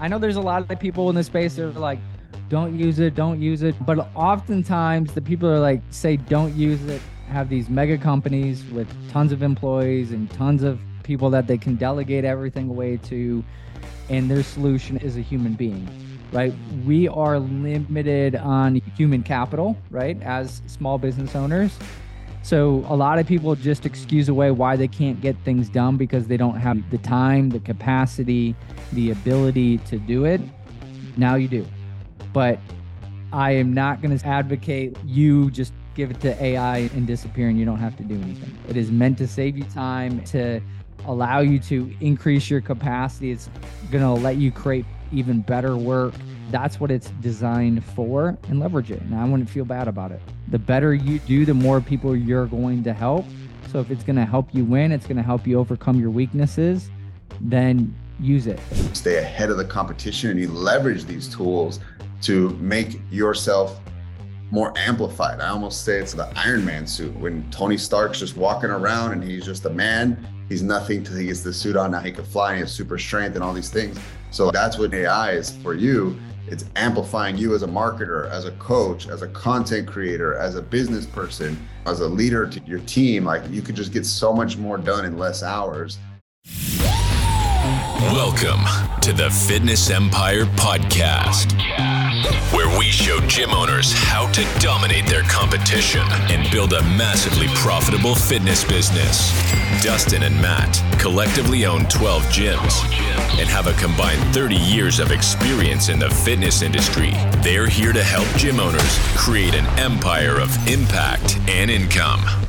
I know there's a lot of people in this space that are like, don't use it, don't use it. But oftentimes the people are like, say, don't use it, have these mega companies with tons of employees and tons of people that they can delegate everything away to. And their solution is a human being, right? We are limited on human capital, right? As small business owners. So a lot of people just excuse away why they can't get things done because they don't have the time, the capacity, the ability to do it. Now you do. But I am not going to advocate you just give it to AI and disappear and you don't have to do anything. It is meant to save you time, to allow you to increase your capacity. It's going to let you create even better work. That's what it's designed for and leverage it. And I wouldn't feel bad about it. The better you do, the more people you're going to help. So if it's going to help you win, it's going to help you overcome your weaknesses, then use it. Stay ahead of the competition and you leverage these tools to make yourself more amplified. I almost say it's the Iron Man suit. When Tony Stark's just walking around and he's just a man, he's nothing till he gets the suit on. Now he can fly and he has super strength and all these things. So that's what AI is for you. It's amplifying you as a marketer, as a coach, as a content creator, as a business person, as a leader to your team. Like you could just get so much more done in less hours. Welcome to the Fitness Empire Podcast, where we show gym owners how to dominate their competition and build a massively profitable fitness business. Dustin and Matt collectively own 12 gyms and have a combined 30 years of experience in the fitness industry. They're here to help gym owners create an empire of impact and income.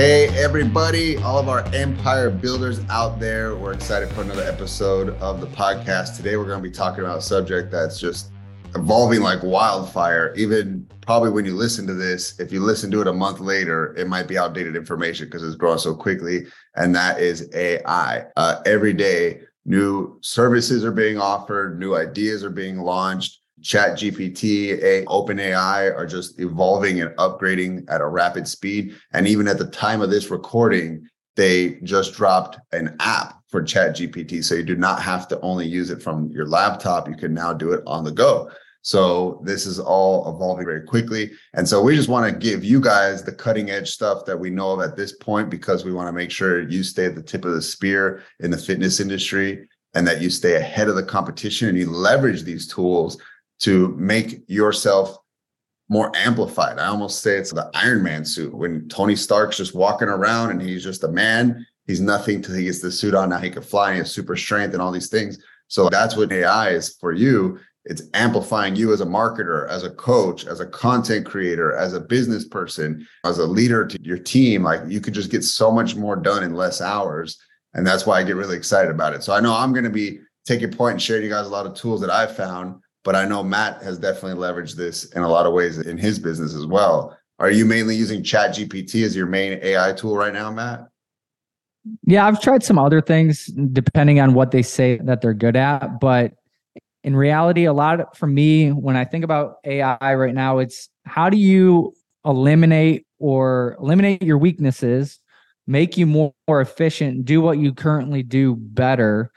Hey, everybody, all of our empire builders out there. We're excited for another episode of the podcast. Today, we're going to be talking about a subject that's just evolving like wildfire. Even probably when you listen to this, if you listen to it a month later, it might be outdated information because it's growing so quickly. And that is AI. Uh, every day, new services are being offered, new ideas are being launched Chat GPT, a, OpenAI are just evolving and upgrading at a rapid speed. And even at the time of this recording, they just dropped an app for Chat GPT. So you do not have to only use it from your laptop. You can now do it on the go. So this is all evolving very quickly. And so we just want to give you guys the cutting edge stuff that we know of at this point because we want to make sure you stay at the tip of the spear in the fitness industry and that you stay ahead of the competition and you leverage these tools to make yourself more amplified. I almost say it's the Iron Man suit. When Tony Stark's just walking around and he's just a man, he's nothing till he gets the suit on. Now he can fly and he has super strength and all these things. So that's what AI is for you. It's amplifying you as a marketer, as a coach, as a content creator, as a business person, as a leader to your team. Like you could just get so much more done in less hours. And that's why I get really excited about it. So I know I'm going to be taking point and sharing you guys a lot of tools that I've found but I know Matt has definitely leveraged this in a lot of ways in his business as well. Are you mainly using Chat GPT as your main AI tool right now, Matt? Yeah, I've tried some other things depending on what they say that they're good at. But in reality, a lot for me, when I think about AI right now, it's how do you eliminate or eliminate your weaknesses, make you more, more efficient, do what you currently do better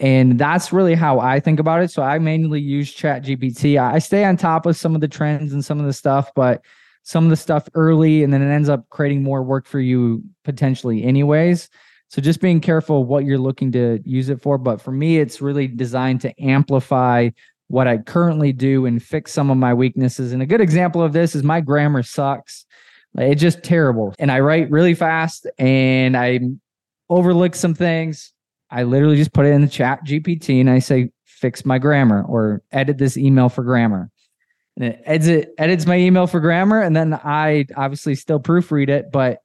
and that's really how I think about it. So I mainly use Chat GPT. I stay on top of some of the trends and some of the stuff, but some of the stuff early and then it ends up creating more work for you potentially anyways. So just being careful what you're looking to use it for. But for me, it's really designed to amplify what I currently do and fix some of my weaknesses. And a good example of this is my grammar sucks. It's just terrible. And I write really fast and I overlook some things I literally just put it in the chat GPT and I say, fix my grammar or edit this email for grammar. And it edits, edits my email for grammar. And then I obviously still proofread it, but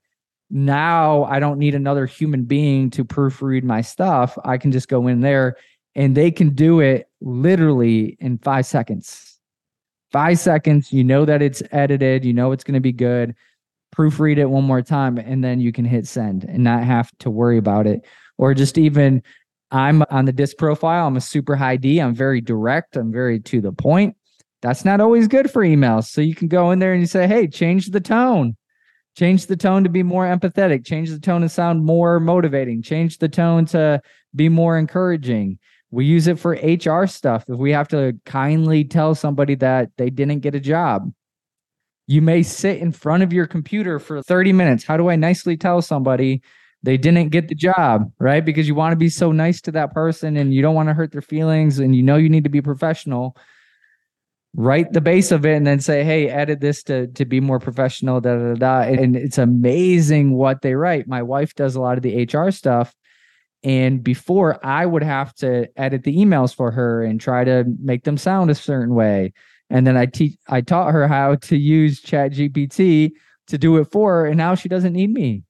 now I don't need another human being to proofread my stuff. I can just go in there and they can do it literally in five seconds. Five seconds, you know that it's edited, you know it's going to be good. Proofread it one more time, and then you can hit send and not have to worry about it or just even I'm on the disc profile. I'm a super high D. I'm very direct. I'm very to the point. That's not always good for emails. So you can go in there and you say, hey, change the tone. Change the tone to be more empathetic. Change the tone to sound more motivating. Change the tone to be more encouraging. We use it for HR stuff. If we have to kindly tell somebody that they didn't get a job, you may sit in front of your computer for 30 minutes. How do I nicely tell somebody they didn't get the job, right? Because you want to be so nice to that person and you don't want to hurt their feelings and you know you need to be professional. Write the base of it and then say, hey, edit this to, to be more professional, da, da, da. And it's amazing what they write. My wife does a lot of the HR stuff. And before I would have to edit the emails for her and try to make them sound a certain way. And then I teach I taught her how to use Chat GPT to do it for her. And now she doesn't need me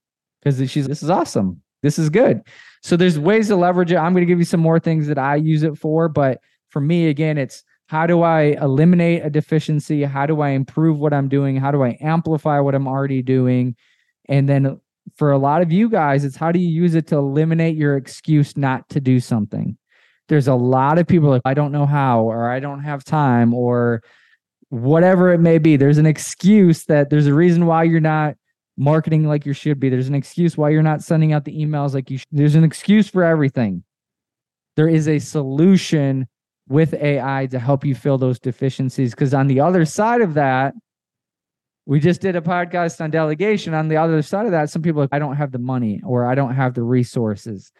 because she's this is awesome. This is good. So there's ways to leverage it. I'm going to give you some more things that I use it for, but for me, again, it's how do I eliminate a deficiency? How do I improve what I'm doing? How do I amplify what I'm already doing? And then for a lot of you guys, it's how do you use it to eliminate your excuse not to do something? There's a lot of people like, I don't know how, or I don't have time, or whatever it may be. There's an excuse that there's a reason why you're not marketing like you should be. There's an excuse why you're not sending out the emails like you should. There's an excuse for everything. There is a solution with AI to help you fill those deficiencies. Because on the other side of that, we just did a podcast on delegation. On the other side of that, some people, I don't have the money or I don't have the resources.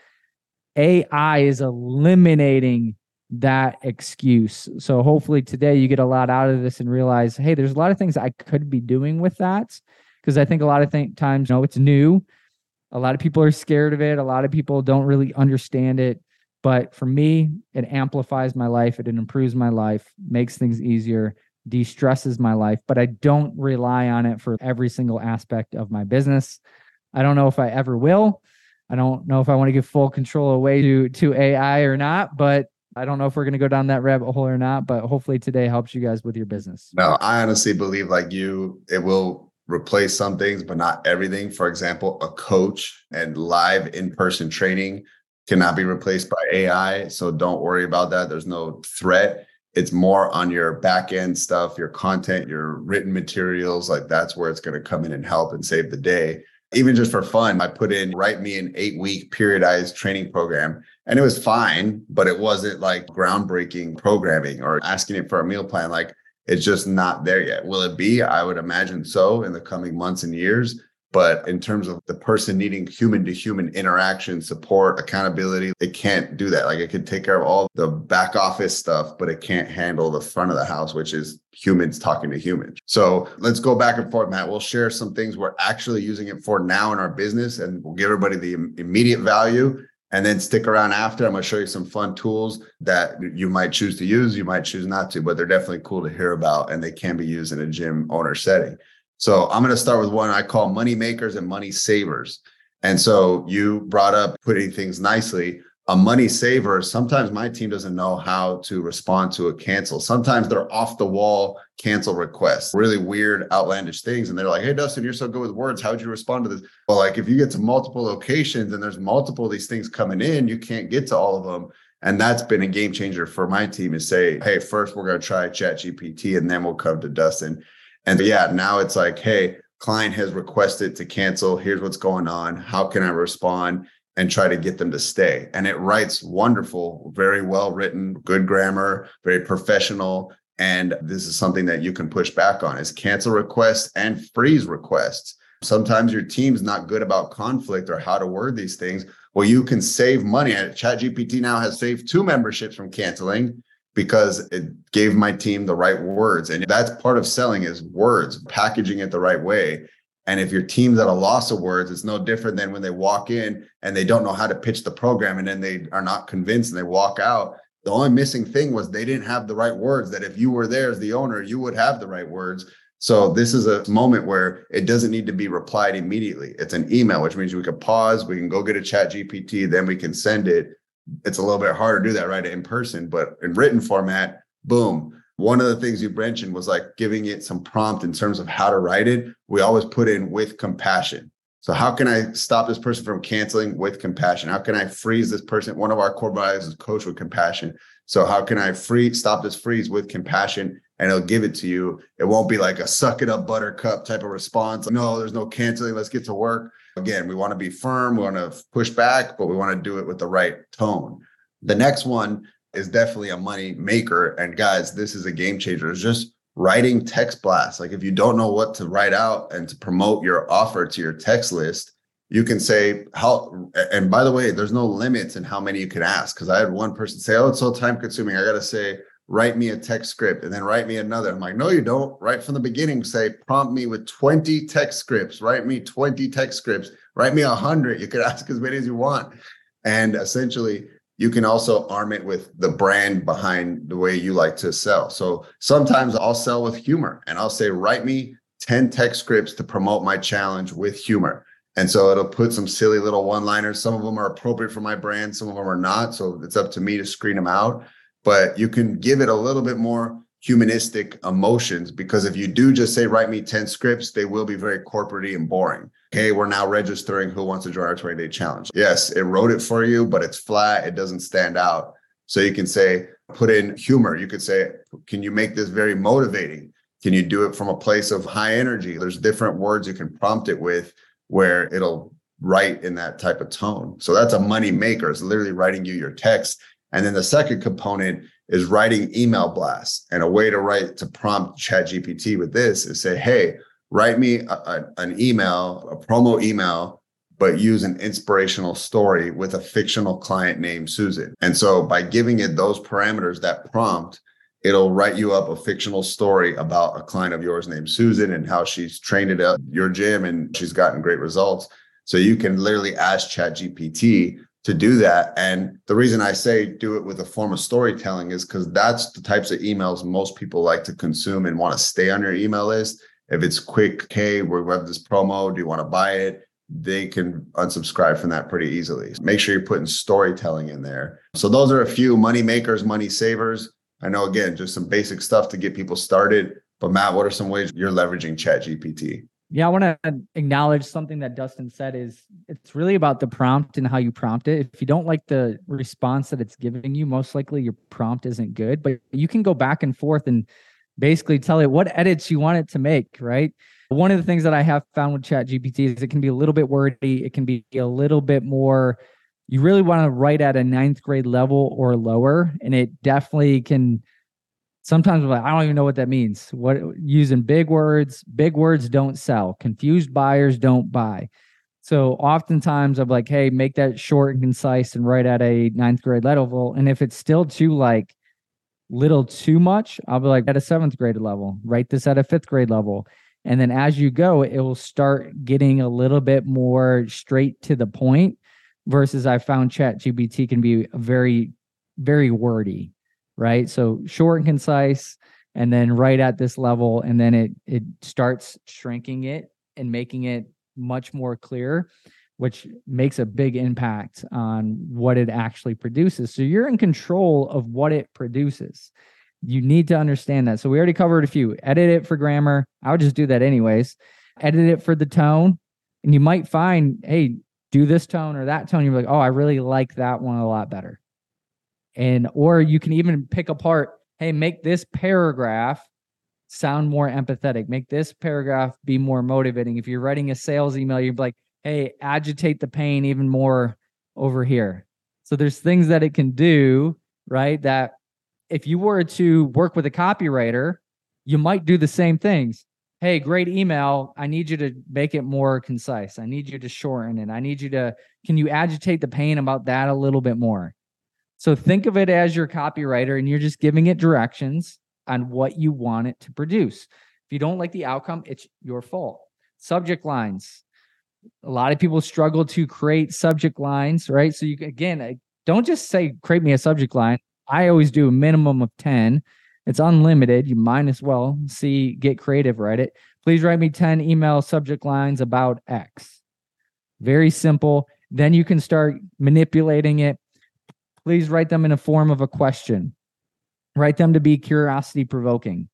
AI is eliminating that excuse. So hopefully today you get a lot out of this and realize, hey, there's a lot of things I could be doing with that because I think a lot of th- times, you know, it's new. A lot of people are scared of it. A lot of people don't really understand it. But for me, it amplifies my life. It improves my life, makes things easier, de stresses my life. But I don't rely on it for every single aspect of my business. I don't know if I ever will. I don't know if I want to give full control away to to AI or not, but I don't know if we're going to go down that rabbit hole or not, but hopefully today helps you guys with your business. No, I honestly believe like you, it will replace some things, but not everything. For example, a coach and live in person training cannot be replaced by AI. So don't worry about that. There's no threat. It's more on your back end stuff, your content, your written materials. Like that's where it's going to come in and help and save the day. Even just for fun, I put in write me an eight week periodized training program and it was fine, but it wasn't like groundbreaking programming or asking it for a meal plan. Like it's just not there yet. Will it be? I would imagine so in the coming months and years. But in terms of the person needing human to human interaction, support, accountability, it can't do that. Like it can take care of all the back office stuff, but it can't handle the front of the house, which is humans talking to humans. So let's go back and forth, Matt. We'll share some things we're actually using it for now in our business, and we'll give everybody the immediate value and then stick around after. I'm going to show you some fun tools that you might choose to use, you might choose not to, but they're definitely cool to hear about and they can be used in a gym owner setting. So I'm going to start with one I call money makers and money savers. And so you brought up putting things nicely a money saver, sometimes my team doesn't know how to respond to a cancel. Sometimes they're off the wall cancel requests, really weird, outlandish things. And they're like, hey, Dustin, you're so good with words. How would you respond to this? Well, like if you get to multiple locations and there's multiple of these things coming in, you can't get to all of them. And that's been a game changer for my team is say, hey, first we're going to try Chat GPT and then we'll come to Dustin. And yeah, now it's like, hey, client has requested to cancel. Here's what's going on. How can I respond? And try to get them to stay. And it writes wonderful, very well written, good grammar, very professional. And this is something that you can push back on is cancel requests and freeze requests. Sometimes your team's not good about conflict or how to word these things. Well, you can save money. ChatGPT now has saved two memberships from canceling because it gave my team the right words. And that's part of selling is words, packaging it the right way. And if your team's at a loss of words, it's no different than when they walk in and they don't know how to pitch the program and then they are not convinced and they walk out. The only missing thing was they didn't have the right words that if you were there as the owner, you would have the right words. So this is a moment where it doesn't need to be replied immediately. It's an email, which means we can pause, we can go get a chat GPT, then we can send it. It's a little bit harder to do that right in person, but in written format, boom, one of the things you mentioned was like giving it some prompt in terms of how to write it. We always put in with compassion. So how can I stop this person from canceling with compassion? How can I freeze this person? One of our core values is coach with compassion. So how can I free stop this freeze with compassion and it'll give it to you. It won't be like a suck it up buttercup type of response. No, there's no canceling. Let's get to work. Again, we want to be firm, we want to push back, but we want to do it with the right tone. The next one is definitely a money maker. And guys, this is a game changer. It's just writing text blasts. Like if you don't know what to write out and to promote your offer to your text list, you can say how and by the way there's no limits in how many you can ask. Because i had one person say oh it's so time consuming. I gotta say write me a text script and then write me another. I'm like no you don't. Right from the beginning say prompt me with 20 text scripts. Write me 20 text scripts. Write me a 100 you could ask as many as you want. And essentially you can also arm it with the brand behind the way you like to sell. So sometimes I'll sell with humor and I'll say, write me 10 text scripts to promote my challenge with humor. And so it'll put some silly little one liners. Some of them are appropriate for my brand, some of them are not. So it's up to me to screen them out. But you can give it a little bit more humanistic emotions because if you do just say, write me 10 scripts, they will be very corporate and boring hey, we're now registering who wants to join our 20 day challenge. Yes, it wrote it for you, but it's flat, it doesn't stand out. So you can say, put in humor. You could say, can you make this very motivating? Can you do it from a place of high energy? There's different words you can prompt it with where it'll write in that type of tone. So that's a money maker. It's literally writing you your text. And then the second component is writing email blasts. And a way to write to prompt ChatGPT with this is say, hey, write me a, a, an email, a promo email, but use an inspirational story with a fictional client named Susan. And so by giving it those parameters, that prompt, it'll write you up a fictional story about a client of yours named Susan and how she's trained it at your gym and she's gotten great results. So you can literally ask ChatGPT to do that. And the reason I say do it with a form of storytelling is because that's the types of emails most people like to consume and want to stay on your email list if it's quick, hey, we have this promo. Do you want to buy it? They can unsubscribe from that pretty easily. Make sure you're putting storytelling in there. So those are a few money makers, money savers. I know again, just some basic stuff to get people started. But Matt, what are some ways you're leveraging Chat GPT? Yeah, I want to acknowledge something that Dustin said is it's really about the prompt and how you prompt it. If you don't like the response that it's giving you, most likely your prompt isn't good, but you can go back and forth and basically tell it what edits you want it to make, right? One of the things that I have found with Chat GPT is it can be a little bit wordy, it can be a little bit more you really want to write at a ninth grade level or lower. And it definitely can sometimes I'm like, I don't even know what that means. What using big words, big words don't sell. Confused buyers don't buy. So oftentimes I'm like, hey, make that short and concise and write at a ninth grade level. And if it's still too like little too much, I'll be like at a seventh grade level, write this at a fifth grade level. And then as you go, it will start getting a little bit more straight to the point versus I found chat GPT can be very, very wordy, right? So short and concise and then right at this level. And then it it starts shrinking it and making it much more clear which makes a big impact on what it actually produces. So you're in control of what it produces. You need to understand that. So we already covered a few. Edit it for grammar. I would just do that anyways. Edit it for the tone. And you might find, hey, do this tone or that tone. You're like, oh, I really like that one a lot better. And or you can even pick apart, hey, make this paragraph sound more empathetic. Make this paragraph be more motivating. If you're writing a sales email, you're like, hey, agitate the pain even more over here. So there's things that it can do, right? That if you were to work with a copywriter, you might do the same things. Hey, great email. I need you to make it more concise. I need you to shorten it. I need you to, can you agitate the pain about that a little bit more? So think of it as your copywriter and you're just giving it directions on what you want it to produce. If you don't like the outcome, it's your fault. Subject lines a lot of people struggle to create subject lines, right? So you again, don't just say create me a subject line. I always do a minimum of 10. It's unlimited. You might as well see get creative, write it. Please write me 10 email subject lines about X. Very simple. Then you can start manipulating it. Please write them in a form of a question. Write them to be curiosity provoking.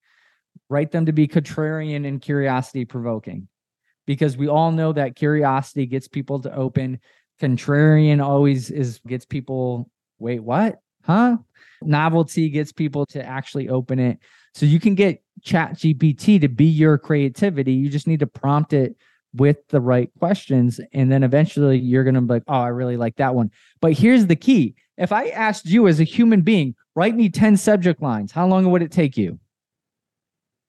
Write them to be contrarian and curiosity provoking because we all know that curiosity gets people to open. Contrarian always is gets people, wait, what? Huh? Novelty gets people to actually open it. So you can get Chat GPT to be your creativity. You just need to prompt it with the right questions. And then eventually you're going to be like, oh, I really like that one. But here's the key if I asked you as a human being, write me 10 subject lines, how long would it take you?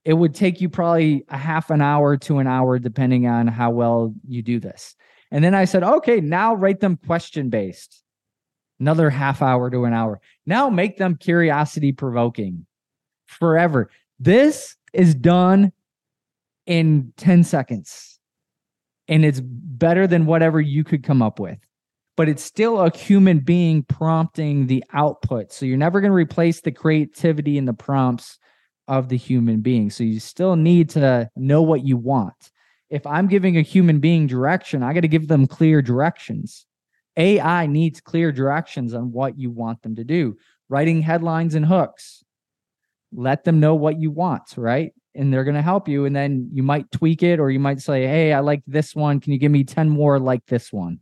It would take you probably a half an hour to an hour, depending on how well you do this. And then I said, okay, now write them question based. Another half hour to an hour. Now make them curiosity provoking forever. This is done in 10 seconds. And it's better than whatever you could come up with. But it's still a human being prompting the output. So you're never going to replace the creativity and the prompts of the human being. So you still need to know what you want. If I'm giving a human being direction, I got to give them clear directions. AI needs clear directions on what you want them to do. Writing headlines and hooks. Let them know what you want, right? And they're going to help you. And then you might tweak it or you might say, Hey, I like this one. Can you give me 10 more like this one?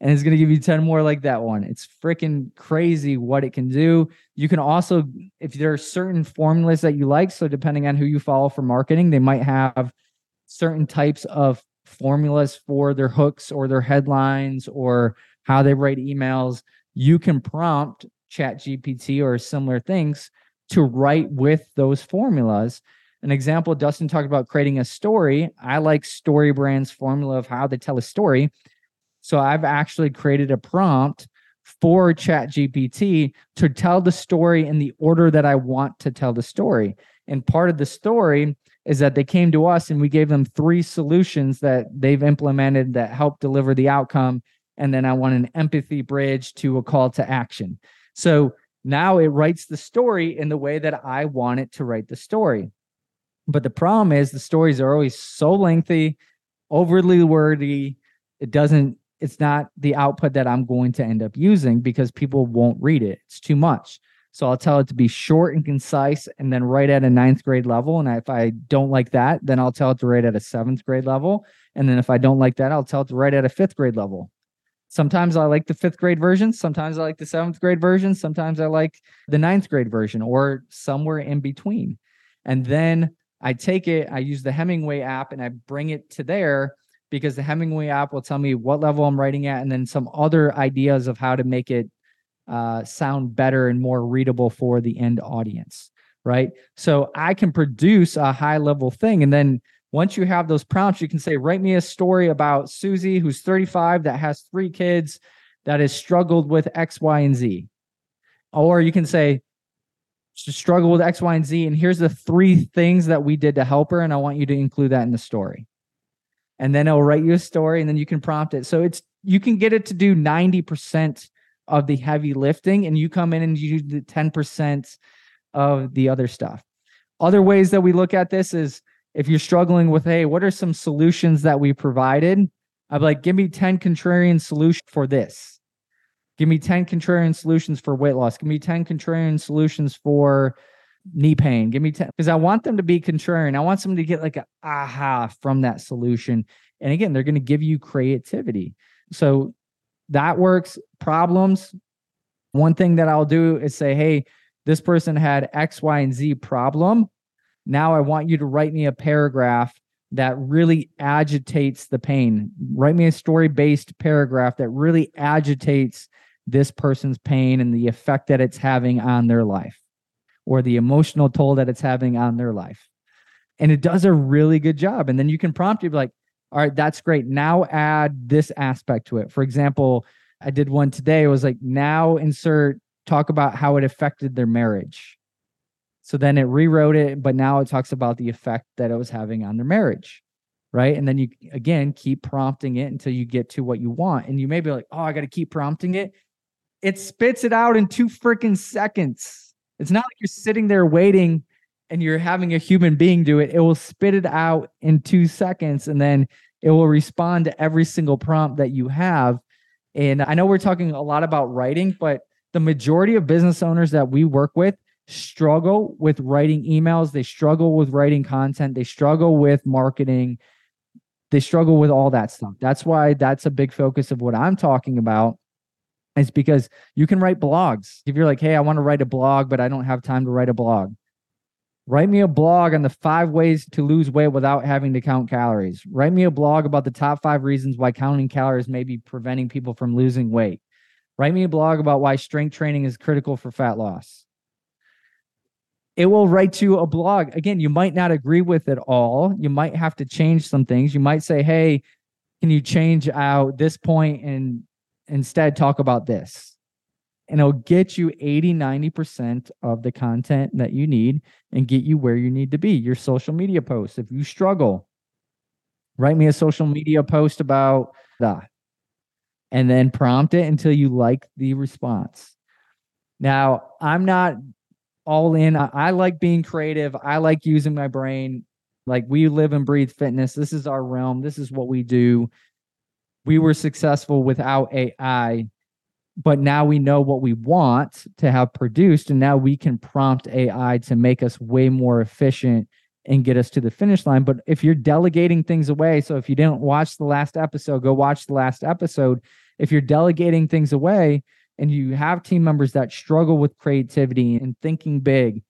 And it's going to give you 10 more like that one. It's freaking crazy what it can do. You can also, if there are certain formulas that you like, so depending on who you follow for marketing, they might have certain types of formulas for their hooks or their headlines or how they write emails. You can prompt Chat GPT or similar things to write with those formulas. An example, Dustin talked about creating a story. I like Story Brand's formula of how to tell a story so I've actually created a prompt for ChatGPT to tell the story in the order that I want to tell the story. And part of the story is that they came to us and we gave them three solutions that they've implemented that help deliver the outcome. And then I want an empathy bridge to a call to action. So now it writes the story in the way that I want it to write the story. But the problem is the stories are always so lengthy, overly wordy. It doesn't it's not the output that I'm going to end up using because people won't read it. It's too much. So I'll tell it to be short and concise and then write at a ninth grade level. And if I don't like that, then I'll tell it to write at a seventh grade level. And then if I don't like that, I'll tell it to write at a fifth grade level. Sometimes I like the fifth grade version. Sometimes I like the seventh grade version. Sometimes I like the ninth grade version or somewhere in between. And then I take it, I use the Hemingway app and I bring it to there because the Hemingway app will tell me what level I'm writing at and then some other ideas of how to make it uh, sound better and more readable for the end audience. Right. So I can produce a high level thing. And then once you have those prompts, you can say, write me a story about Susie, who's 35, that has three kids, that has struggled with X, Y, and Z. Or you can say, struggle with X, Y, and Z. And here's the three things that we did to help her. And I want you to include that in the story and then it'll write you a story and then you can prompt it. So it's you can get it to do 90% of the heavy lifting and you come in and you do the 10% of the other stuff. Other ways that we look at this is if you're struggling with, hey, what are some solutions that we provided? I'm like, give me 10 contrarian solutions for this. Give me 10 contrarian solutions for weight loss. Give me 10 contrarian solutions for knee pain. Give me 10 because I want them to be contrarian. I want someone to get like a aha from that solution. And again, they're going to give you creativity. So that works. Problems. One thing that I'll do is say, hey, this person had X, Y, and Z problem. Now I want you to write me a paragraph that really agitates the pain. Write me a story based paragraph that really agitates this person's pain and the effect that it's having on their life or the emotional toll that it's having on their life. And it does a really good job. And then you can prompt you like, all right, that's great. Now add this aspect to it. For example, I did one today. It was like, now insert talk about how it affected their marriage. So then it rewrote it, but now it talks about the effect that it was having on their marriage. Right. And then you again keep prompting it until you get to what you want. And you may be like, oh, I got to keep prompting it. It spits it out in two freaking seconds. It's not like you're sitting there waiting and you're having a human being do it. It will spit it out in two seconds and then it will respond to every single prompt that you have. And I know we're talking a lot about writing, but the majority of business owners that we work with struggle with writing emails. They struggle with writing content. They struggle with marketing. They struggle with all that stuff. That's why that's a big focus of what I'm talking about is because you can write blogs. If you're like, hey, I want to write a blog, but I don't have time to write a blog. Write me a blog on the five ways to lose weight without having to count calories. Write me a blog about the top five reasons why counting calories may be preventing people from losing weight. Write me a blog about why strength training is critical for fat loss. It will write you a blog. Again, you might not agree with it all. You might have to change some things. You might say, hey, can you change out this point and instead talk about this? And it'll get you 80, 90% of the content that you need and get you where you need to be. Your social media posts. If you struggle, write me a social media post about that and then prompt it until you like the response. Now, I'm not all in. I, I, like being creative. I like using my brain. Like we live and breathe fitness. This is our realm. This is what we do. We were successful without AI, but now we know what we want to have produced. And now we can prompt AI to make us way more efficient and get us to the finish line. But if you're delegating things away, so if you didn't watch the last episode, go watch the last episode. If you're delegating things away and you have team members that struggle with creativity and thinking big,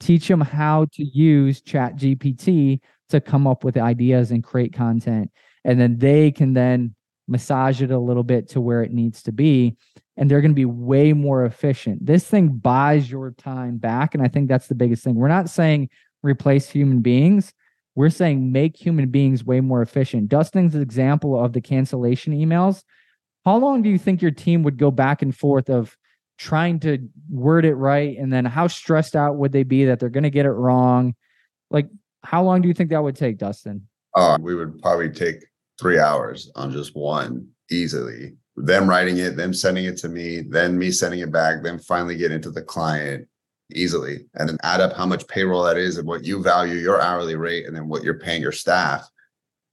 teach them how to use Chat GPT to come up with ideas and create content. And then they can then massage it a little bit to where it needs to be. And they're going to be way more efficient. This thing buys your time back. And I think that's the biggest thing. We're not saying replace human beings. We're saying make human beings way more efficient. Dustin's example of the cancellation emails. How long do you think your team would go back and forth of trying to word it right? And then how stressed out would they be that they're going to get it wrong? Like, how long do you think that would take, Dustin? Uh, we would probably take three hours on just one easily. Them writing it, them sending it to me, then me sending it back, then finally get into the client easily and then add up how much payroll that is and what you value your hourly rate and then what you're paying your staff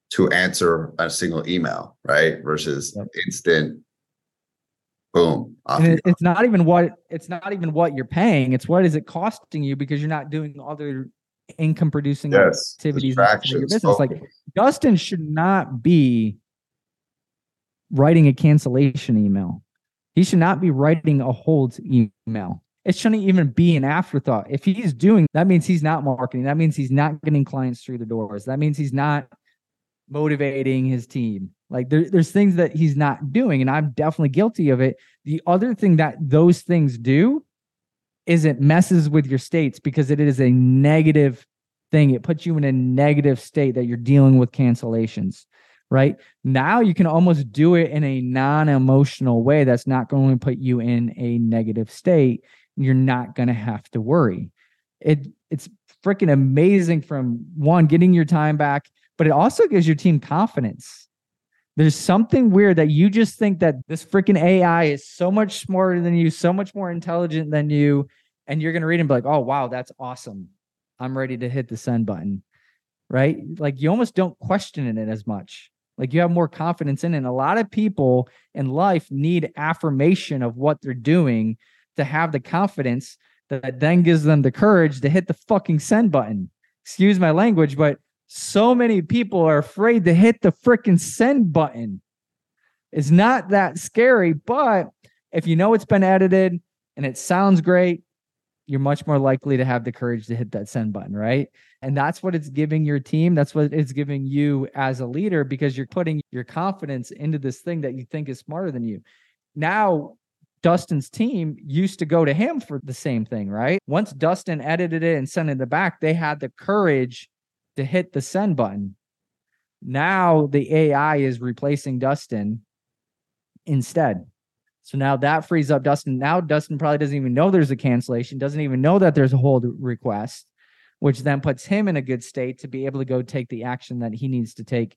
to answer a single email, right? Versus yep. instant boom. It, it's not even what it's not even what you're paying. It's what is it costing you because you're not doing other income producing yes, activities in your business. Like Dustin should not be writing a cancellation email. He should not be writing a hold email it shouldn't even be an afterthought. If he's doing that means he's not marketing. That means he's not getting clients through the doors. That means he's not motivating his team. Like there, there's things that he's not doing, and I'm definitely guilty of it. The other thing that those things do is it messes with your states because it is a negative thing. It puts you in a negative state that you're dealing with cancellations right? Now you can almost do it in a non emotional way that's not going to put you in a negative state you're not going to have to worry. It it's freaking amazing from one getting your time back, but it also gives your team confidence. There's something weird that you just think that this freaking AI is so much smarter than you, so much more intelligent than you, and you're going to read and be like, "Oh, wow, that's awesome. I'm ready to hit the send button." Right? Like you almost don't question it as much. Like you have more confidence in it. And a lot of people in life need affirmation of what they're doing to have the confidence that then gives them the courage to hit the fucking send button. Excuse my language, but so many people are afraid to hit the freaking send button. It's not that scary, but if you know it's been edited and it sounds great, you're much more likely to have the courage to hit that send button, right? And that's what it's giving your team. That's what it's giving you as a leader because you're putting your confidence into this thing that you think is smarter than you. Now, Dustin's team used to go to him for the same thing, right? Once Dustin edited it and sent it back, they had the courage to hit the send button. Now the AI is replacing Dustin instead. So now that frees up Dustin. Now Dustin probably doesn't even know there's a cancellation, doesn't even know that there's a hold request, which then puts him in a good state to be able to go take the action that he needs to take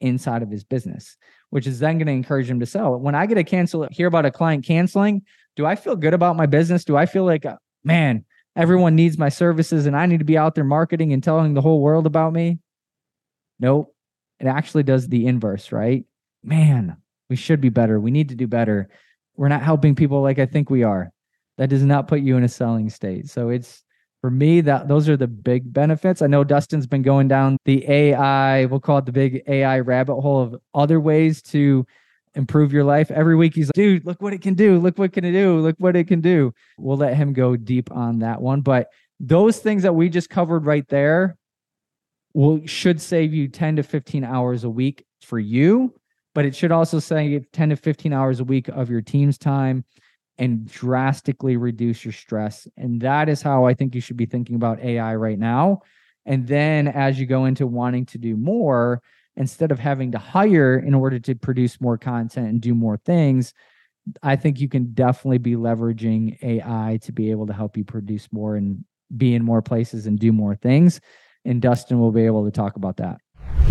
inside of his business which is then going to encourage him to sell. When I get a cancel, hear about a client canceling, do I feel good about my business? Do I feel like, uh, man, everyone needs my services and I need to be out there marketing and telling the whole world about me? Nope. It actually does the inverse, right? Man, we should be better. We need to do better. We're not helping people like I think we are. That does not put you in a selling state. So it's for me that those are the big benefits. I know dustin's been going down the ai we'll call it the big ai rabbit hole of other ways to improve your life. Every week he's like dude look what it can do. Look what can it do. Look what it can do. We'll let him go deep on that one. But those things that we just covered right there will should save you 10 to 15 hours a week for you, but it should also save 10 to 15 hours a week of your team's time and drastically reduce your stress. And that is how I think you should be thinking about AI right now. And then as you go into wanting to do more, instead of having to hire in order to produce more content and do more things, I think you can definitely be leveraging AI to be able to help you produce more and be in more places and do more things. And Dustin will be able to talk about that.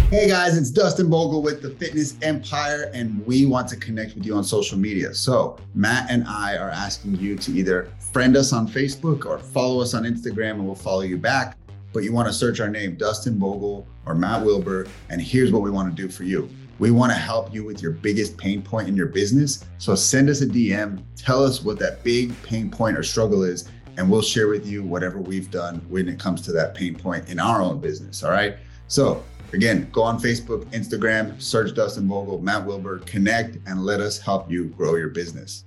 Hey guys, it's Dustin Bogle with the Fitness Empire, and we want to connect with you on social media. So, Matt and I are asking you to either friend us on Facebook or follow us on Instagram, and we'll follow you back. But you want to search our name, Dustin Bogle or Matt Wilbur, and here's what we want to do for you. We want to help you with your biggest pain point in your business. So, send us a DM, tell us what that big pain point or struggle is, and we'll share with you whatever we've done when it comes to that pain point in our own business. All right. So, Again, go on Facebook, Instagram, search Dustin Vogel, Matt Wilbur, connect, and let us help you grow your business.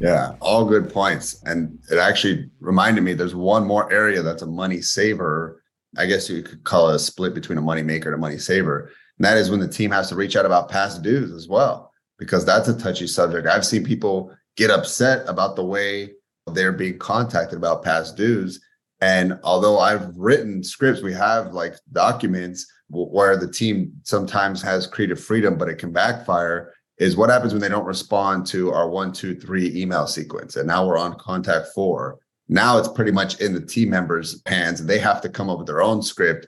Yeah, all good points. And it actually reminded me there's one more area that's a money saver. I guess you could call it a split between a money maker and a money saver. And that is when the team has to reach out about past dues as well, because that's a touchy subject. I've seen people get upset about the way they're being contacted about past dues. And although I've written scripts, we have like documents where the team sometimes has creative freedom, but it can backfire is what happens when they don't respond to our one, two, three email sequence. And now we're on contact four. Now it's pretty much in the team members' hands and they have to come up with their own script.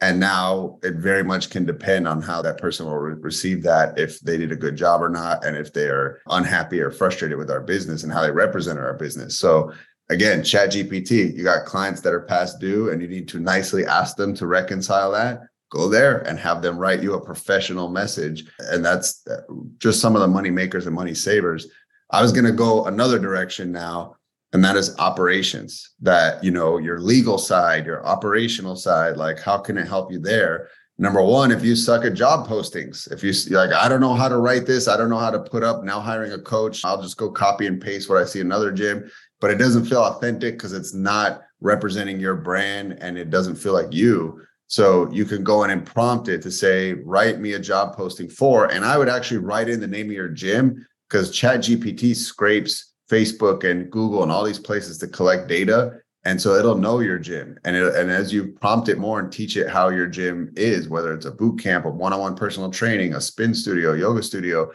And now it very much can depend on how that person will re- receive that, if they did a good job or not, and if they're unhappy or frustrated with our business and how they represent our business. So again, chat GPT, you got clients that are past due and you need to nicely ask them to reconcile that go there and have them write you a professional message. And that's uh, just some of the money makers and money savers. I was going to go another direction now, and that is operations. That, you know, your legal side, your operational side, like how can it help you there? Number one, if you suck at job postings, if you like, I don't know how to write this, I don't know how to put up now hiring a coach, I'll just go copy and paste what I see another gym, but it doesn't feel authentic because it's not representing your brand and it doesn't feel like you so you can go in and prompt it to say, write me a job posting for, and I would actually write in the name of your gym because Chat GPT scrapes Facebook and Google and all these places to collect data. And so it'll know your gym. And it, and as you prompt it more and teach it how your gym is, whether it's a boot camp, a one-on-one personal training, a spin studio, yoga studio,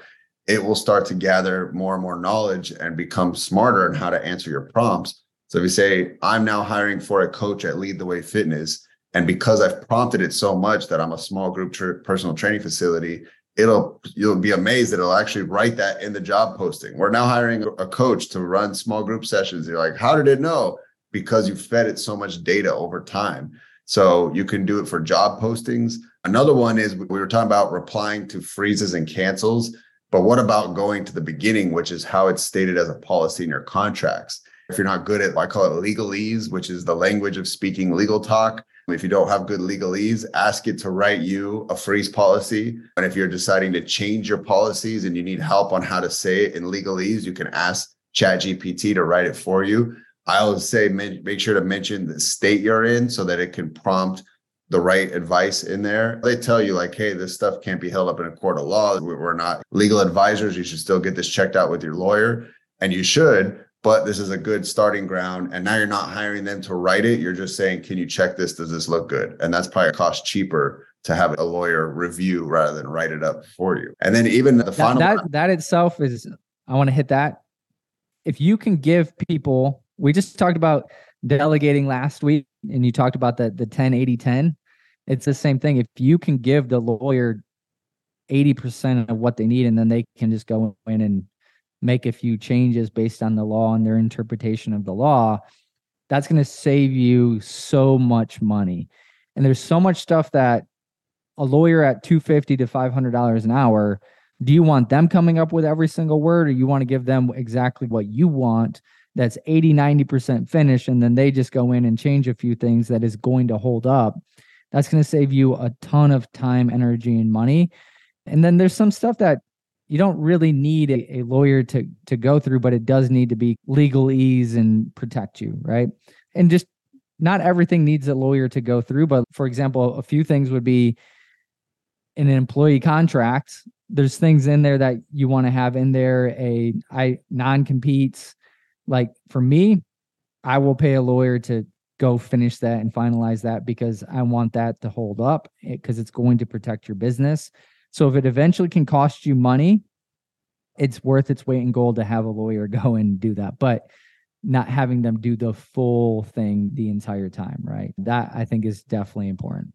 it will start to gather more and more knowledge and become smarter in how to answer your prompts. So if you say, I'm now hiring for a coach at Lead the Way Fitness, and because I've prompted it so much that I'm a small group tr- personal training facility, it'll you'll be amazed that it'll actually write that in the job posting. We're now hiring a coach to run small group sessions. You're like, how did it know? Because you fed it so much data over time. So you can do it for job postings. Another one is we were talking about replying to freezes and cancels. But what about going to the beginning, which is how it's stated as a policy in your contracts? If you're not good at, I call it legalese, which is the language of speaking legal talk, if you don't have good legalese, ask it to write you a freeze policy. And if you're deciding to change your policies and you need help on how to say it in legalese, you can ask ChatGPT to write it for you. I always say make sure to mention the state you're in so that it can prompt the right advice in there. They tell you, like, hey, this stuff can't be held up in a court of law. We're not legal advisors. You should still get this checked out with your lawyer. And you should but this is a good starting ground. And now you're not hiring them to write it. You're just saying, can you check this? Does this look good? And that's probably a cost cheaper to have a lawyer review rather than write it up for you. And then even the final that, that, that itself is I want to hit that. If you can give people, we just talked about delegating last week and you talked about the the 10 80 10. It's the same thing. If you can give the lawyer 80% of what they need and then they can just go in and make a few changes based on the law and their interpretation of the law, that's going to save you so much money. And there's so much stuff that a lawyer at 250 to 500 dollars an hour do you want them coming up with every single word or you want to give them exactly what you want that's 80 90% finished and then they just go in and change a few things that is going to hold up that's going to save you a ton of time energy and money and then there's some stuff that you don't really need a, a, lawyer to to go through, but it does need to be legalese and protect you, right? And just not everything needs a lawyer to go through, but for example, a few things would be in an employee contract. There's things in there that you want to have in there, a I non-competes. Like for me, I will pay a lawyer to go finish that and finalize that because I want that to hold up eh, because it's going to protect your business. So if it eventually can cost you money, it's worth its weight in gold to have a lawyer go and do that. But not having them do the full thing the entire time, right? That I think is definitely important.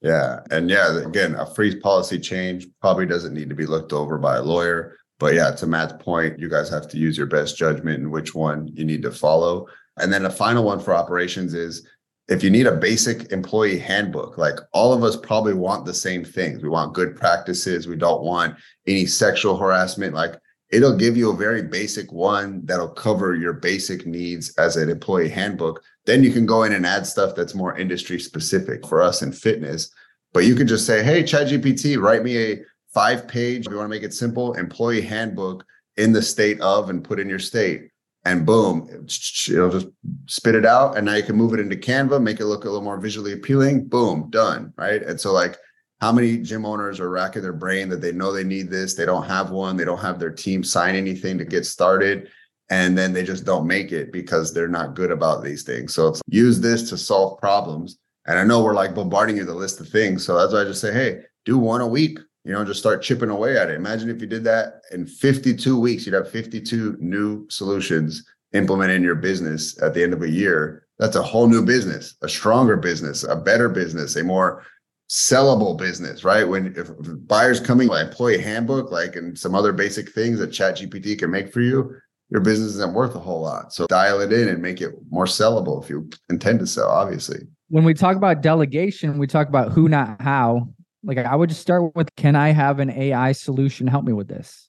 Yeah. And yeah, again, a freeze policy change probably doesn't need to be looked over by a lawyer. But yeah, to Matt's point, you guys have to use your best judgment in which one you need to follow. And then the final one for operations is if you need a basic employee handbook, like all of us probably want the same things. We want good practices. We don't want any sexual harassment. Like it'll give you a very basic one that'll cover your basic needs as an employee handbook. Then you can go in and add stuff that's more industry specific for us in fitness. But you could just say, hey, ChatGPT, write me a five page, if you want to make it simple, employee handbook in the state of and put in your state. And boom, it'll just spit it out. And now you can move it into Canva, make it look a little more visually appealing. Boom, done. Right. And so, like, how many gym owners are racking their brain that they know they need this, they don't have one, they don't have their team sign anything to get started, and then they just don't make it because they're not good about these things. So it's use this to solve problems. And I know we're like bombarding you a list of things. So that's why I just say, hey, do one a week, you know, just start chipping away at it. Imagine if you did that in 52 weeks, you'd have 52 new solutions implemented in your business at the end of a year. That's a whole new business, a stronger business, a better business, a more sellable business, right? When if, buyers coming like employee handbook, like and some other basic things that Chat GPT can make for you, your business isn't worth a whole lot. So dial it in and make it more sellable if you intend to sell, obviously. When we talk about delegation, we talk about who, not how. Like I would just start with can I have an AI solution help me with this?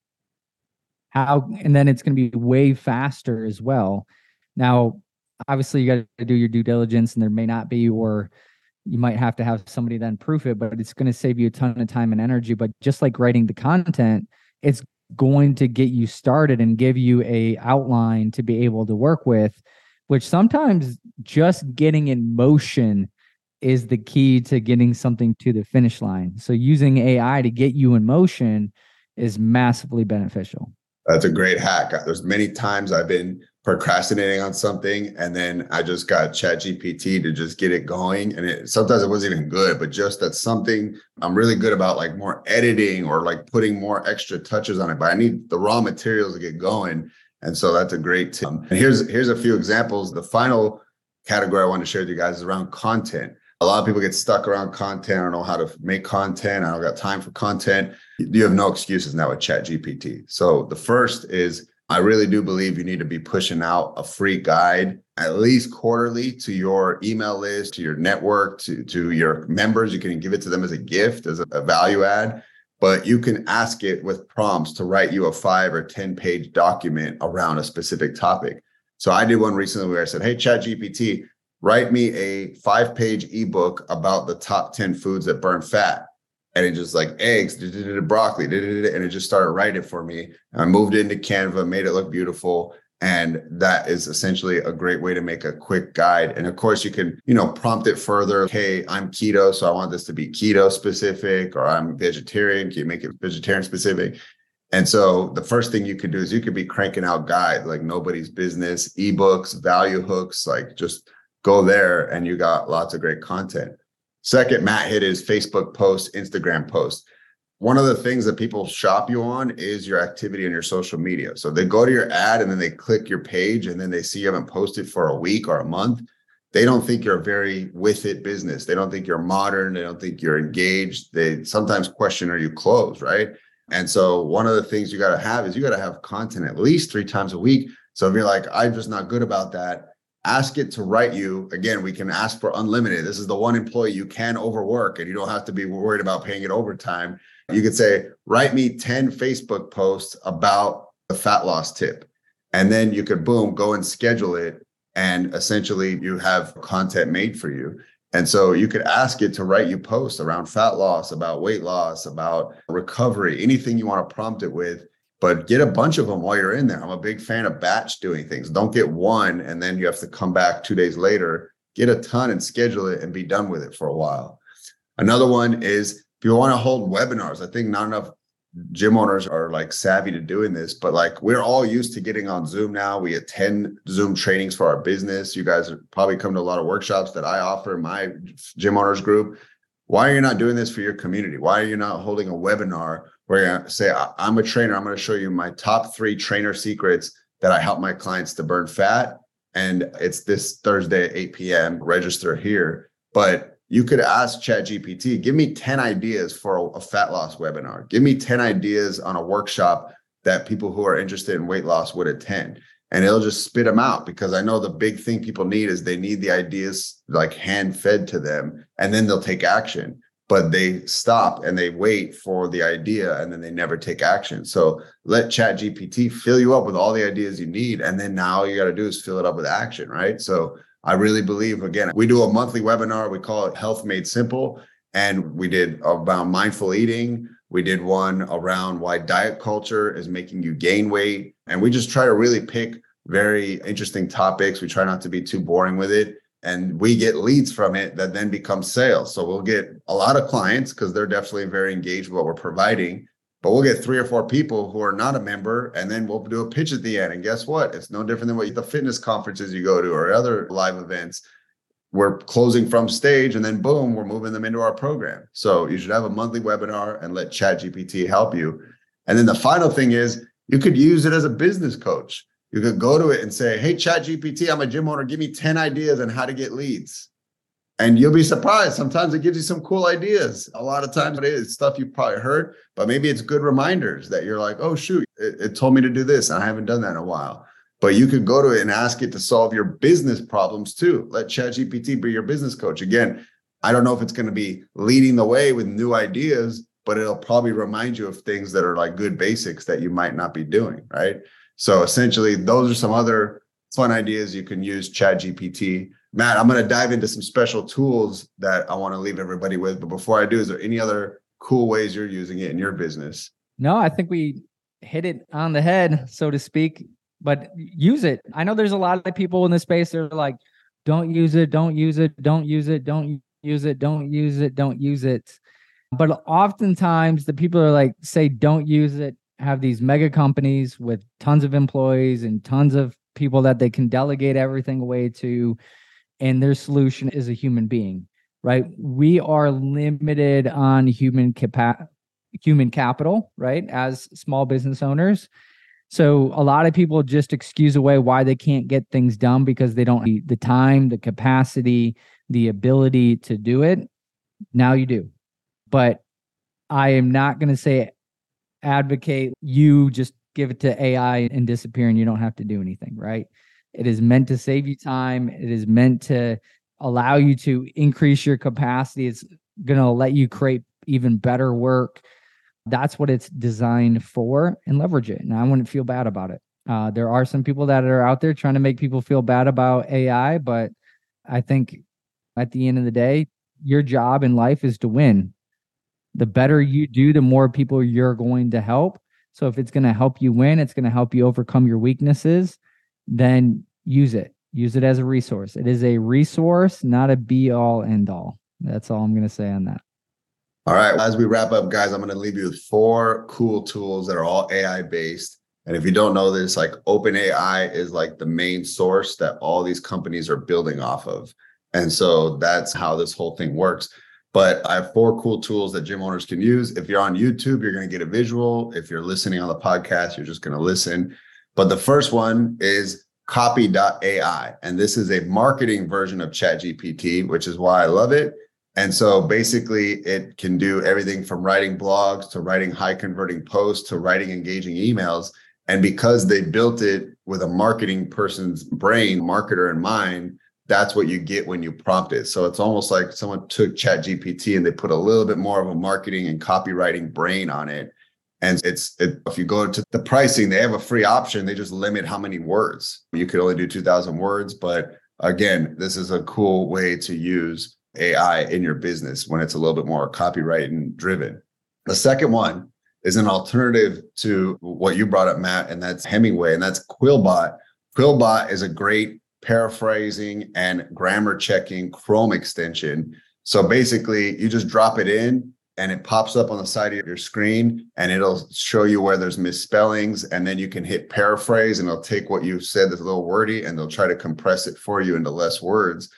How and then it's going to be way faster as well. Now, obviously you got to do your due diligence and there may not be or you might have to have somebody then proof it, but it's going to save you a ton of time and energy. But just like writing the content, it's going to get you started and give you a outline to be able to work with, which sometimes just getting in motion is the key to getting something to the finish line. So using AI to get you in motion is massively beneficial. That's a great hack. There's many times I've been procrastinating on something and then I just got chat GPT to just get it going. And it sometimes it wasn't even good, but just that something I'm really good about like more editing or like putting more extra touches on it. But I need the raw materials to get going. And so that's a great tip. And here's here's a few examples. The final category I want to share with you guys is around content. A lot of people get stuck around content. I don't know how to make content. I don't got time for content. You have no excuses now with Chat GPT. So the first is I really do believe you need to be pushing out a free guide at least quarterly to your email list, to your network, to, to your members. You can give it to them as a gift, as a, a value add, but you can ask it with prompts to write you a five or 10 page document around a specific topic. So I did one recently where I said, Hey, Chat GPT, write me a five page ebook about the top 10 foods that burn fat and it just like eggs, broccoli, and it just started writing it for me. I moved into Canva, made it look beautiful. And that is essentially a great way to make a quick guide. And of course, you can, you know, prompt it further. Hey, I'm keto, so I want this to be keto specific, or I'm vegetarian. Can you make it vegetarian specific? And so the first thing you could do is you could be cranking out guides like nobody's business, ebooks, value hooks, like just go there and you got lots of great content. Second, Matt hit his Facebook post, Instagram post. One of the things that people shop you on is your activity on your social media. So they go to your ad and then they click your page and then they see you haven't posted for a week or a month. They don't think you're a very with it business. They don't think you're modern. They don't think you're engaged. They sometimes question, are you closed? Right. And so one of the things you got to have is you got to have content at least three times a week. So if you're like, I'm just not good about that, ask it to write you. Again we can ask for unlimited. This is the one employee you can overwork and you don't have to be worried about paying it overtime. You could say write me 10 facebook posts about the fat loss tip. And then you could boom go and schedule it and essentially you have content made for you. And so you could ask it to write you posts around fat loss about weight loss about recovery anything you want to prompt it with but get a bunch of them while you're in there. I'm a big fan of batch doing things. Don't get one and then you have to come back two days later, get a ton and schedule it and be done with it for a while. Another one is if you want to hold webinars, I think not enough gym owners are like savvy to doing this, but like we're all used to getting on Zoom now. We attend Zoom trainings for our business. You guys probably come to a lot of workshops that I offer my gym owners group. Why are you not doing this for your community? Why are you not holding a webinar where you say, I'm a trainer, I'm going to show you my top three trainer secrets that I help my clients to burn fat? And it's this Thursday at 8 p.m. Register here. But you could ask ChatGPT, give me 10 ideas for a, a, fat loss webinar. Give me 10 ideas on a workshop that people who are interested in weight loss would attend. And it'll just spit them out because I know the big thing people need is they need the ideas like hand fed to them and then they'll take action. But they stop and they wait for the idea and then they never take action. So let ChatGPT fill you up with all the ideas you need. And then now all you got to do is fill it up with action, right? So I really believe, again, we do a monthly webinar. We call it Health Made Simple. And we did about mindful eating. We did one around why diet culture is making you gain weight. And we just try to really pick very interesting topics. We try not to be too boring with it. And we get leads from it that then become sales. So we'll get a lot of clients because they're definitely very engaged with what we're providing but we'll get three or four people who are not a member and then we'll do a pitch at the end. And guess what? It's no different than what the fitness conferences you go to or other live events. We're closing from stage and then boom we're moving them into our program. So you should have a monthly webinar and let chat gpt help you. And then the final thing is you could use it as a business coach you could go to it and say hey chat gpt i'm a gym owner give me 10 ideas on how to get leads and you'll be surprised. Sometimes it gives you some cool ideas. A lot of times it is stuff you've probably heard, but maybe it's good reminders that you're like, oh, shoot, it, it told me to do this. And I haven't done that in a while. But you could go to it and ask it to solve your business problems too. Let ChatGPT be your business coach. Again, I don't know if it's going to be leading the way with new ideas, but it'll probably remind you of things that are like good basics that you might not be doing. Right. So essentially, those are some other fun ideas you can use ChatGPT Matt, I'm going to dive into some special tools that I want to leave everybody with. But before I do, is there any other cool ways you're using it in your business? No, I think we hit it on the head, so to speak. But use it. I know there's a lot of people in this space. that are like, don't use it, don't use it, don't use it, don't use it, don't use it, don't use it. But oftentimes the people are like, say, don't use it, have these mega companies with tons of employees and tons of people that they can delegate everything away to and their solution is a human being right? We are limited on human capa- human capital right as small business owners. So a lot of people just excuse away why they can't get things done because they don't have the time the capacity the ability to do it. Now you do. But i am not going to say advocate you just give it to ai and disappear and you don't have to do anything right it is meant to save you time. It is meant to allow you to increase your capacity. It's going to let you create even better work. That's what it's designed for and leverage it. And I wouldn't feel bad about it. Uh, there are some people that are out there trying to make people feel bad about AI, but I think at the end of the day, your job in life is to win. The better you do, the more people you're going to help. So if it's going to help you win, it's going to help you overcome your weaknesses then use it. Use it as a resource. It is a resource, not a be all end all. That's all I'm going to say on that. All right. As we wrap up, guys, I'm going to leave you with four cool tools that are all AI based. And if you don't know this, like OpenAI is like the main source that all these companies are building off of. And so that's how this whole thing works. But I have four cool tools that gym owners can use. If you're on YouTube, you're going to get a visual. If you're listening on the podcast, you're just going to listen. But the first one is copy.ai. And this is a marketing version of ChatGPT, which is why I love it. And so basically, it can do everything from writing blogs to writing high converting posts to writing engaging emails. And because they built it with a marketing person's brain, marketer in mind, that's what you get when you prompt it. So it's almost like someone took ChatGPT and they put a little bit more of a marketing and copywriting brain on it. And it's it, if you go to the pricing, they have a free option. They just limit how many words. You could only do 2000 words, but again, this is a cool way to use AI in your business when it's a little bit more copyright and driven. The second one is an alternative to what you brought up, Matt, and that's Hemingway, and that's Quillbot. Quillbot is a great paraphrasing and grammar checking Chrome extension. So basically, you just drop it in and it pops up on the side of your screen and it'll show you where there's misspellings. And then you can hit paraphrase and it'll take what you've said that's a little wordy and they'll try to compress it for you into less words.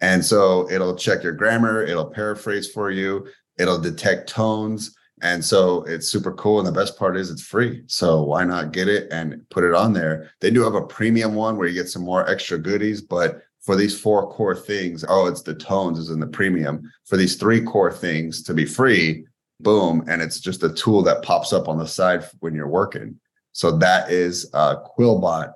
And so it'll check your grammar, it'll paraphrase for you, it'll detect tones. And so it's super cool. And the best part is it's free. So why not get it and put it on there? They do have a premium one where you get some more extra goodies, but for these four core things, oh, it's the tones is in the premium. For these three core things to be free, boom, and it's just a tool that pops up on the side when you're working. So that is uh, Quillbot.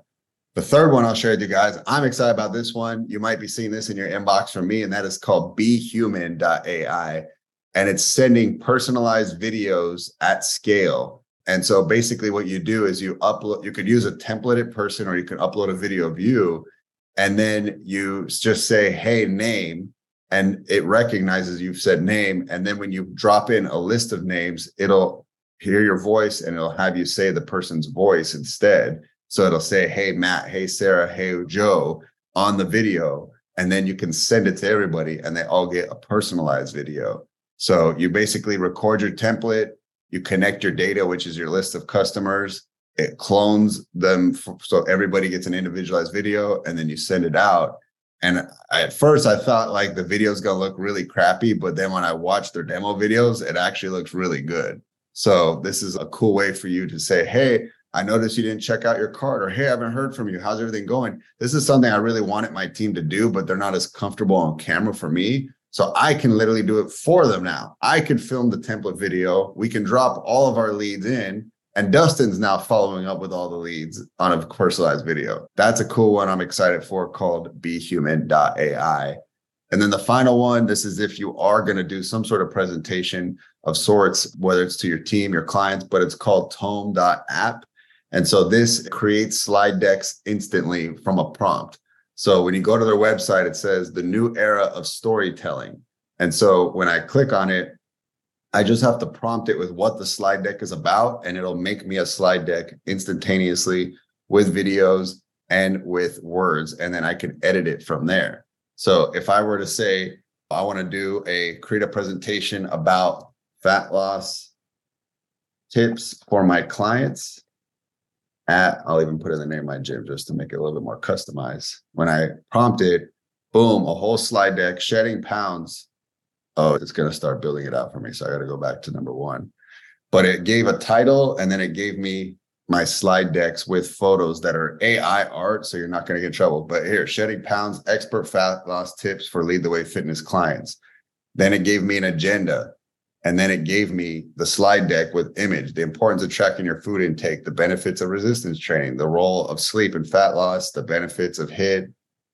The third one I'll share with you guys, I'm excited about this one. You might be seeing this in your inbox from me, and that is called BeHuman.ai. And it's sending personalized videos at scale. And so basically, what you do is you upload, you could use a templated person or you can upload a video of you and then you just say hey name and it recognizes you've said name and then when you drop in a list of names it'll hear your voice and it'll have you say the person's voice instead so it'll say hey matt hey sarah hey joe on the video and then you can send it to everybody and they all get a personalized video so you basically record your template you connect your data which is your list of customers. It clones them so everybody gets an individualized video and then you send it out. And I, at first i thought like the video is going to look really crappy but then when i watched their demo videos it actually looks really good. So this is a cool way for you to say hey i noticed you didn't check out your card or hey i haven't heard from you. How's everything going? This is something i really wanted my team to do but they're not as comfortable on camera for me so I can literally do it for them now. I can film the template video. We can drop all of our leads in and Dustin's now following up with all the leads on a personalized video. That's a cool one I'm excited for called BeHuman.ai. And then the final one, this is if you are going to do some sort of presentation of sorts, whether it's to your team, your clients, but it's called tome.app. And so this creates slide decks instantly from a prompt. So when you go to their website, it says the new era of storytelling. And so when I click on it, I just have to prompt it with what the slide deck is about, and it'll make me a slide deck instantaneously with videos and with words. And then I can edit it from there. So if I were to say, I want to do a create a presentation about fat loss tips for my clients at, I'll even put in the name of my gym just to make it a little bit more customized. When I prompt it, boom, a whole slide deck, shedding pounds oh, it's going to start building it out for me. So I got to go back to number one. But it gave a title and then it gave me my slide decks with photos that are AI art. So you're not going to get trouble. But here, shedding pounds, expert fat loss tips for lead the way fitness clients. Then it gave me an agenda. And then it gave me the slide deck with image, the importance of tracking your food intake, the benefits of resistance training, the role of sleep and fat loss, the benefits of HIIT,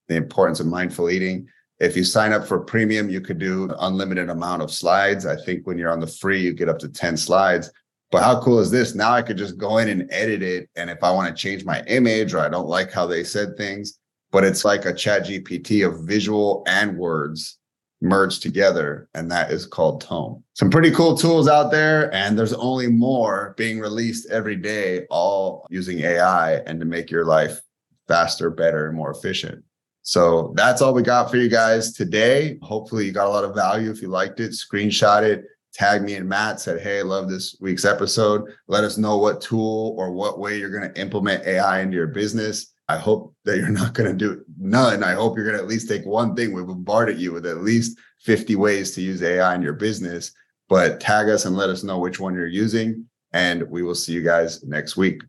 the importance of mindful eating. If you sign up for premium, you could do unlimited amount of slides. I think when you're on the free, you get up to 10 slides. But how cool is this? Now I could just go in and edit it. And if I want to change my image or I don't like how they said things, but it's like a chat GPT of visual and words merged together. And that is called Tome. Some pretty cool tools out there. And there's only more being released every day, all using AI and to make your life faster, better, and more efficient. So that's all we got for you guys today. Hopefully, you got a lot of value. If you liked it, screenshot it, tag me and Matt, said, Hey, I love this week's episode. Let us know what tool or what way you're going to implement AI into your business. I hope that you're not going to do none. I hope you're going to at least take one thing. We've bombarded you with at least 50 ways to use AI in your business, but tag us and let us know which one you're using. And we will see you guys next week.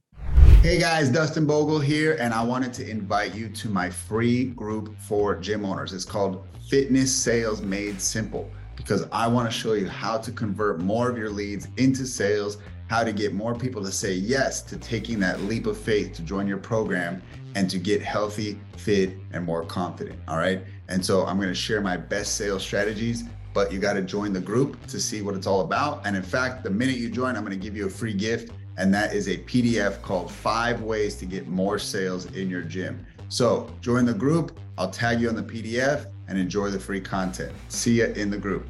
Hey guys, Dustin Bogle here, and I wanted to invite you to my free group for gym owners. It's called Fitness Sales Made Simple because I want to show you how to convert more of your leads into sales, how to get more people to say yes to taking that leap of faith to join your program and to get healthy, fit, and more confident. All right. And so I'm going to share my best sales strategies but you got to join the group to see what it's all about. And in fact, the minute you join, I'm going to give you a free gift and that is a PDF called Five Ways to Get More Sales in Your Gym. So join the group. I'll tag you on the PDF and enjoy the free content. See you in the group.